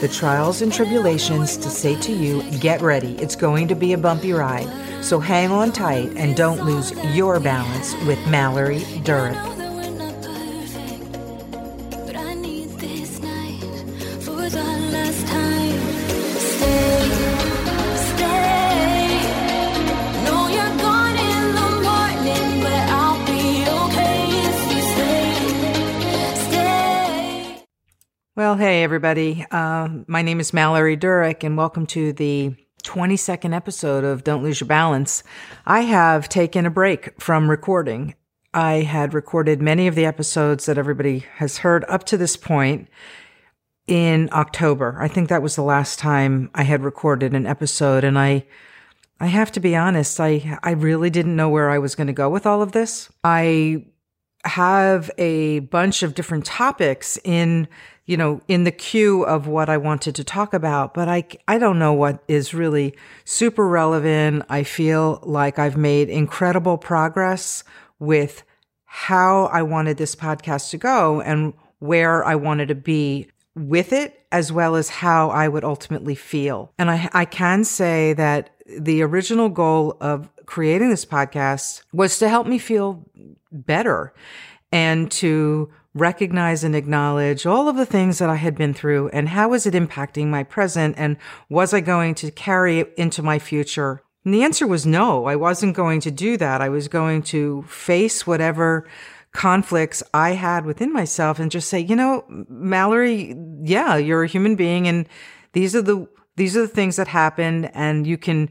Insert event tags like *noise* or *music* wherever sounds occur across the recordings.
the trials and tribulations to say to you, get ready, it's going to be a bumpy ride. So hang on tight and don't lose your balance with Mallory Durick. Well, hey, everybody. Uh, my name is Mallory Durick, and welcome to the 22nd episode of Don't Lose Your Balance. I have taken a break from recording. I had recorded many of the episodes that everybody has heard up to this point in October. I think that was the last time I had recorded an episode, and I. I have to be honest, I, I really didn't know where I was going to go with all of this. I have a bunch of different topics in you know, in the queue of what I wanted to talk about, but I, I don't know what is really super relevant. I feel like I've made incredible progress with how I wanted this podcast to go and where I wanted to be with it, as well as how I would ultimately feel. And I, I can say that the original goal of creating this podcast was to help me feel better and to recognize and acknowledge all of the things that I had been through and how was it impacting my present and was I going to carry it into my future? And the answer was no, I wasn't going to do that. I was going to face whatever conflicts I had within myself and just say, you know, Mallory, yeah, you're a human being and these are the these are the things that happened and you can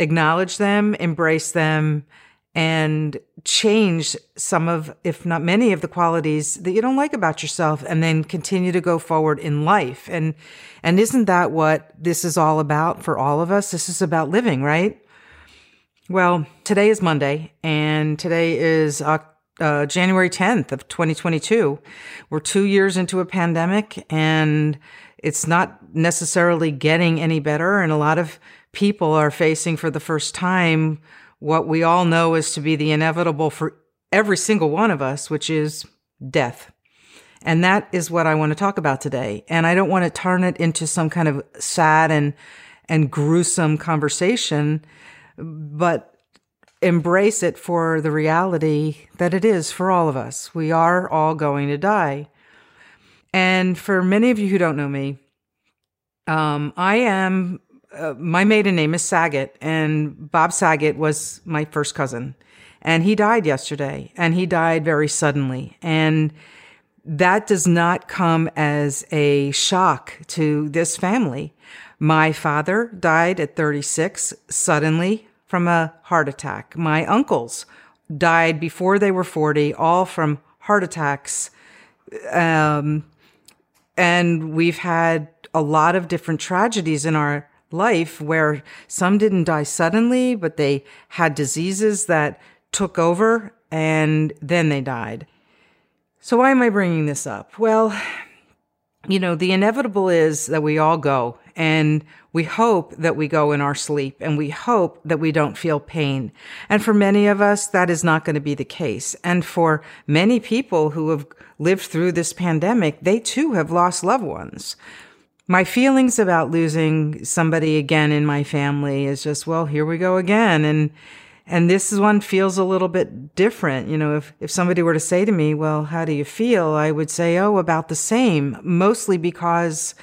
acknowledge them, embrace them and change some of, if not many of the qualities that you don't like about yourself and then continue to go forward in life. And, and isn't that what this is all about for all of us? This is about living, right? Well, today is Monday and today is uh, uh, January 10th of 2022. We're two years into a pandemic and it's not necessarily getting any better. And a lot of people are facing for the first time what we all know is to be the inevitable for every single one of us, which is death. And that is what I want to talk about today. And I don't want to turn it into some kind of sad and, and gruesome conversation, but embrace it for the reality that it is for all of us. We are all going to die. And for many of you who don't know me, um, I am uh, my maiden name is Saget, and Bob Saget was my first cousin. And he died yesterday, and he died very suddenly. And that does not come as a shock to this family. My father died at 36 suddenly from a heart attack. My uncles died before they were 40, all from heart attacks. Um, and we've had a lot of different tragedies in our life where some didn't die suddenly, but they had diseases that took over and then they died. So why am I bringing this up? Well, you know, the inevitable is that we all go and we hope that we go in our sleep and we hope that we don't feel pain. And for many of us, that is not going to be the case. And for many people who have lived through this pandemic, they too have lost loved ones my feelings about losing somebody again in my family is just, well, here we go again. And, and this one feels a little bit different. You know, if, if somebody were to say to me, well, how do you feel? I would say, oh, about the same, mostly because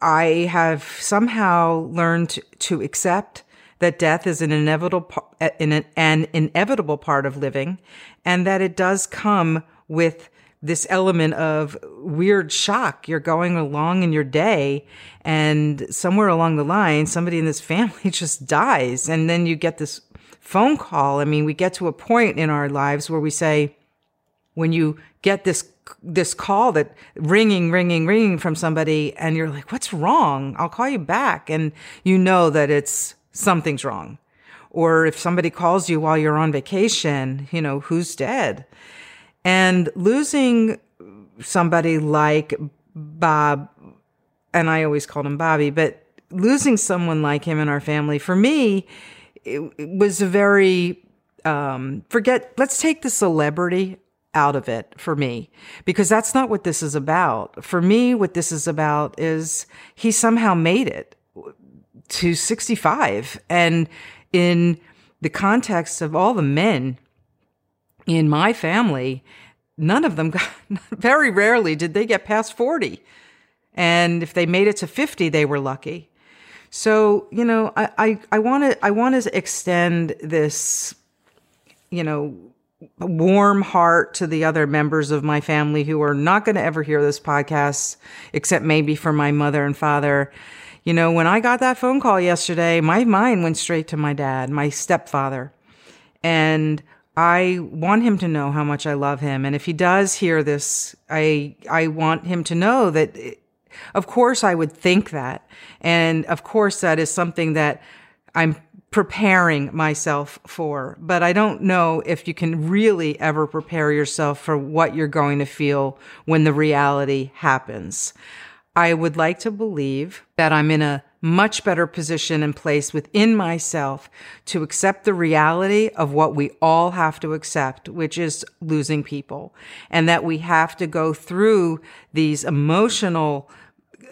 I have somehow learned to, accept that death is an inevitable, an inevitable part of living and that it does come with this element of weird shock. You're going along in your day and somewhere along the line, somebody in this *laughs* family just dies. And then you get this phone call. I mean, we get to a point in our lives where we say, when you get this this call that ringing, ringing, ringing from somebody, and you're like, "What's wrong?" I'll call you back, and you know that it's something's wrong Or if somebody calls you while you're on vacation, you know, who's dead? And losing somebody like Bob, and I always called him Bobby, but losing someone like him in our family, for me, it, it was a very, um, forget, let's take the celebrity out of it for me because that's not what this is about. For me, what this is about is he somehow made it to 65. And in the context of all the men in my family, none of them *laughs* got, very rarely did they get past 40. And if they made it to 50, they were lucky. So, you know, I, I, want to, I want to extend this, you know, warm heart to the other members of my family who are not going to ever hear this podcast, except maybe for my mother and father. You know, when I got that phone call yesterday, my mind went straight to my dad, my stepfather. And I want him to know how much I love him. And if he does hear this, I, I want him to know that, of course, I would think that. And of course, that is something that I'm preparing myself for. But I don't know if you can really ever prepare yourself for what you're going to feel when the reality happens. I would like to believe that I'm in a much better position and place within myself to accept the reality of what we all have to accept, which is losing people, and that we have to go through these emotional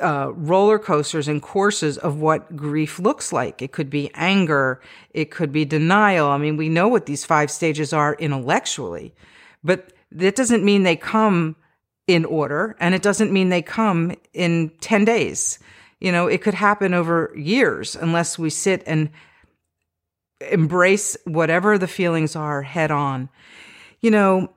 uh, roller coasters and courses of what grief looks like. It could be anger, it could be denial. I mean, we know what these five stages are intellectually, but that doesn't mean they come in order and it doesn't mean they come in 10 days. You know, it could happen over years unless we sit and embrace whatever the feelings are head on. You know,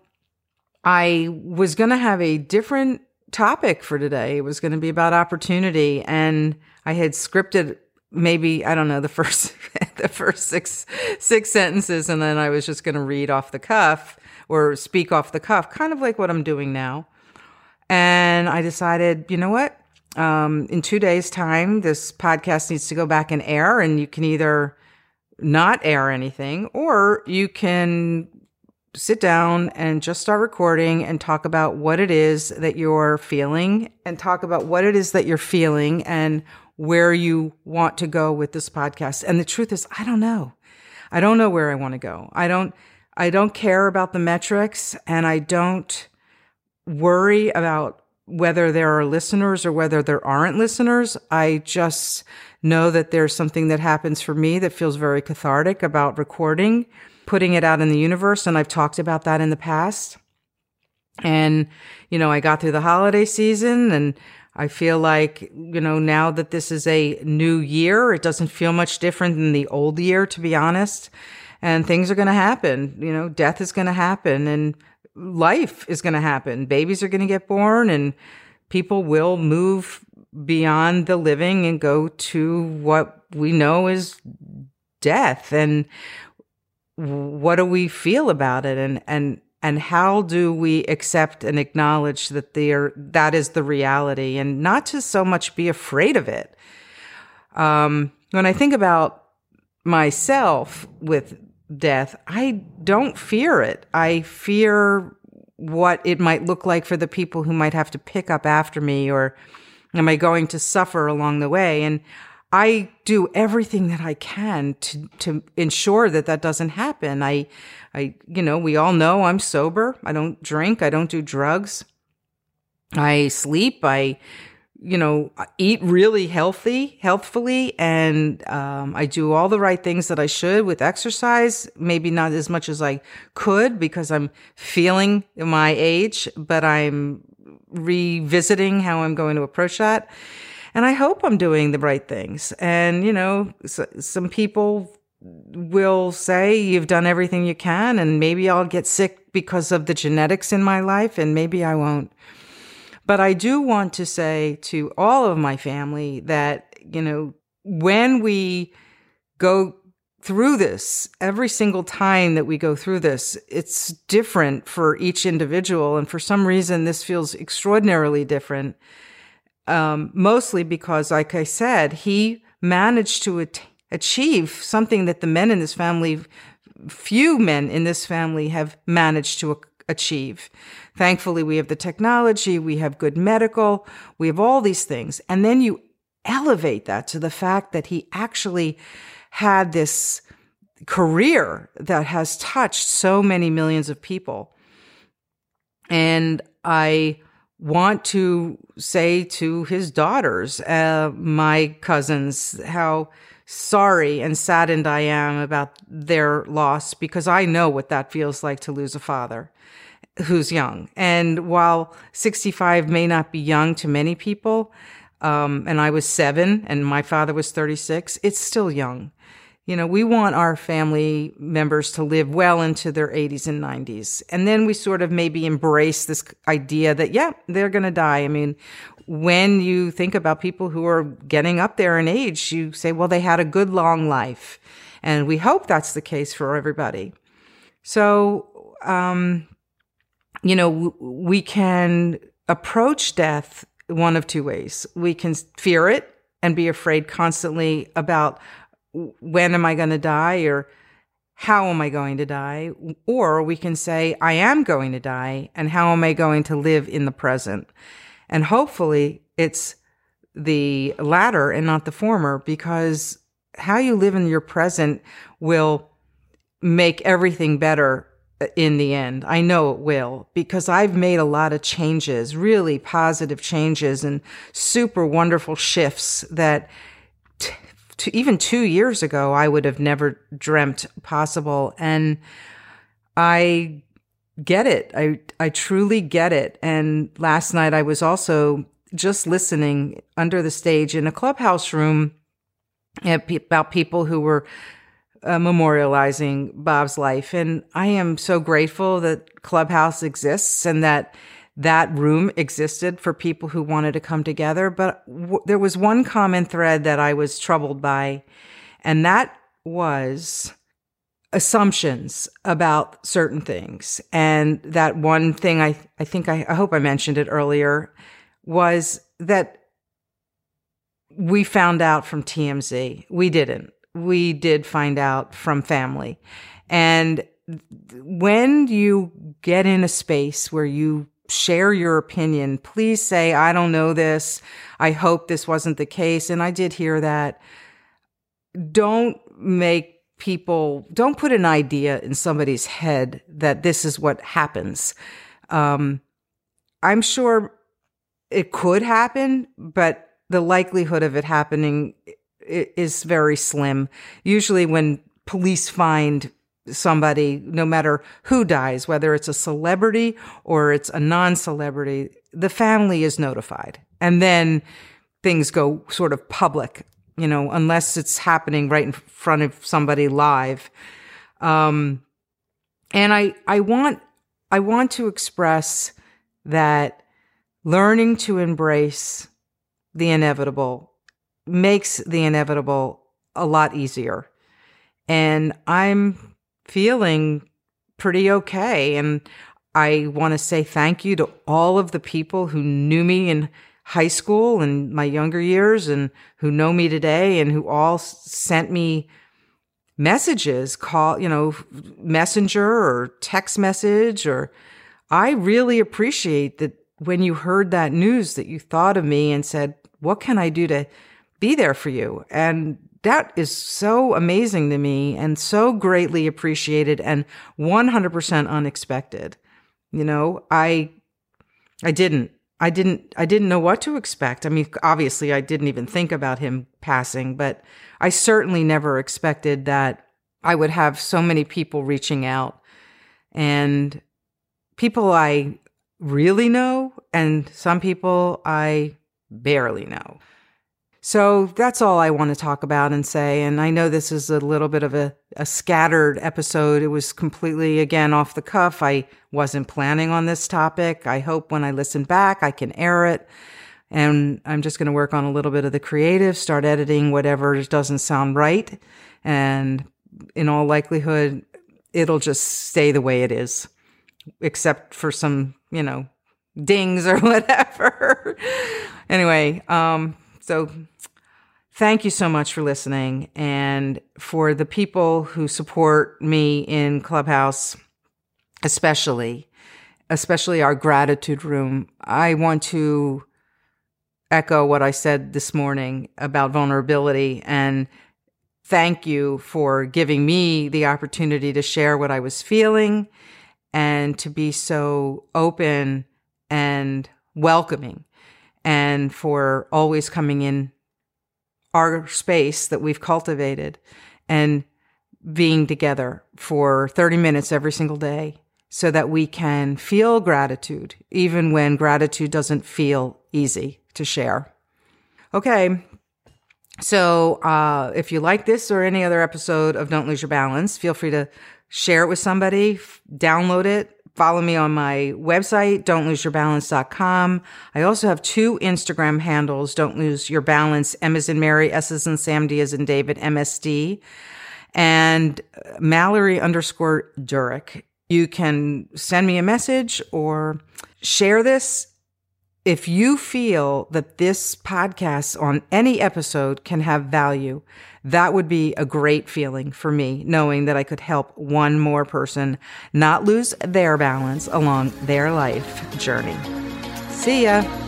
I was going to have a different topic for today. It was going to be about opportunity and I had scripted maybe I don't know the *laughs* first the first six six sentences and then I was just going to read off the cuff or speak off the cuff, kind of like what I'm doing now. And I decided, you know what? Um, in two days' time, this podcast needs to go back and air, and you can either not air anything or you can sit down and just start recording and talk about what it is that you're feeling and talk about what it is that you're feeling and where you want to go with this podcast. And the truth is, I don't know. I don't know where I want to go. I don't, I don't care about the metrics and I don't, worry about whether there are listeners or whether there aren't listeners. I just know that there's something that happens for me that feels very cathartic about recording, putting it out in the universe. And I've talked about that in the past. And, you know, I got through the holiday season and I feel like, you know, now that this is a new year, it doesn't feel much different than the old year, to be honest. And things are going to happen. You know, death is going to happen. And life is going to happen. Babies are going to get born and people will move beyond the living and go to what we know is death. And what do we feel about it? And and and how do we accept and acknowledge that there that is the reality and not to so much be afraid of it. Um, when i think about myself with death, I don't fear it. I fear what it might look like for the people who might have to pick up after me or am I going to suffer along the way? And I do everything that I can to, to ensure that that doesn't happen. I, I, you know, we all know I'm sober. I don't drink. I don't do drugs. I sleep. I you know, eat really healthy, healthfully, and um, I do all the right things that I should with exercise. Maybe not as much as I could because I'm feeling my age, but I'm revisiting how I'm going to approach that. And I hope I'm doing the right things. And, you know, so, some people will say you've done everything you can, and maybe I'll get sick because of the genetics in my life, and maybe I won't. But I do want to say to all of my family that, you know, when we go through this, every single time that we go through this, it's different for each individual. And for some reason, this feels extraordinarily different. Um, mostly because, like I said, he managed to at- achieve something that the men in this family, few men in this family have managed to achieve. Thankfully, we have the technology, we have good medical, we have all these things. And then you elevate that to the fact that he actually had this career that has touched so many millions of people. And I want to say to his daughters, uh, my cousins, how sorry and saddened I am about their loss because I know what that feels like to lose a father who's young. And while 65 may not be young to many people, um, and I was seven and my father was 36, it's still young. You know, we want our family members to live well into their 80s and 90s. And then we sort of maybe embrace this idea that, yeah, they're going to die. I mean, when you think about people who are getting up there in age, you say, well, they had a good long life. And we hope that's the case for everybody. So, um, you know, we can approach death one of two ways. We can fear it and be afraid constantly about when am I going to die or how am I going to die? Or we can say, I am going to die and how am I going to live in the present? And hopefully it's the latter and not the former because how you live in your present will make everything better uh, in the end. I know it will because I've made a lot of changes, really positive changes and super wonderful shifts that t- even two years ago, I would have never dreamt possible. And I get it. I, I truly get it. And last night I was also just listening under the stage in a clubhouse room about people who were uh, memorializing Bob's life. And I am so grateful that Clubhouse exists and that that room existed for people who wanted to come together. But w- there was one common thread that I was troubled by, and that was assumptions about certain things. And that one thing I, I think I, I hope I mentioned it earlier was that we found out from TMZ. We didn't. We did find out from family. And when you get in a space where you share your opinion. Please say, I don't know this. I hope this wasn't the case. And I did hear that. Don't make people, don't put an idea in somebody's head that this is what happens. Um, I'm sure it could happen, but the likelihood of it happening is very slim. Usually when police find somebody, no matter who dies, whether it's a celebrity or it's a non celebrity, the family is notified. And then things go sort of public, you know, unless it's happening right in front of somebody live. Um, and I, I want, I want to express that learning to embrace the inevitable makes the inevitable a lot easier. And I'm feeling pretty okay. And I want to say thank you to all of the people who knew me in high school and my younger years and who know me today and who all sent me messages, call, you know, messenger or text message or I really appreciate that when you heard that news that you thought of me and said, what can I do to be there for you? And that is so amazing to me and so greatly appreciated and 100% unexpected. You know, I, I didn't, I didn't, I didn't know what to expect. I mean, obviously I didn't even think about him passing, but I certainly never expected that I would have so many people reaching out and people I really know and some people I barely know. So that's all I want to talk about and say. And I know this is a little bit of a, a scattered episode. It was completely, again, off the cuff. I wasn't planning on this topic. I hope when I listen back, I can air it. And I'm just going to work on a little bit of the creative, start editing whatever doesn't sound right. And in all likelihood, it'll just stay the way it is, except for some, you know, dings or *laughs* whatever. anyway, um, so Thank you so much for listening. And for the people who support me in Clubhouse, especially, especially our gratitude room, I want to echo what I said this morning about vulnerability and thank you for giving me the opportunity to share what I was feeling and to be so open and welcoming and for always coming in our space that we've cultivated and being together for 30 minutes every single day so that we can feel gratitude, even when gratitude doesn't feel easy to share. Okay. So, uh, if you like this or any other episode of Don't Lose Your Balance, feel free to share it with somebody, f- download it, follow me on my website, don'tloseyourbalance.com. I also have two Instagram handles, Don't Lose Your Balance, M is in Mary, S is in Sam, D is in David, MSD, and Mallory underscore Durick. You can send me a message or share this if you feel that this podcast on any episode can have value, that would be a great feeling for me, knowing that I could help one more person not lose their balance along their life journey. See ya.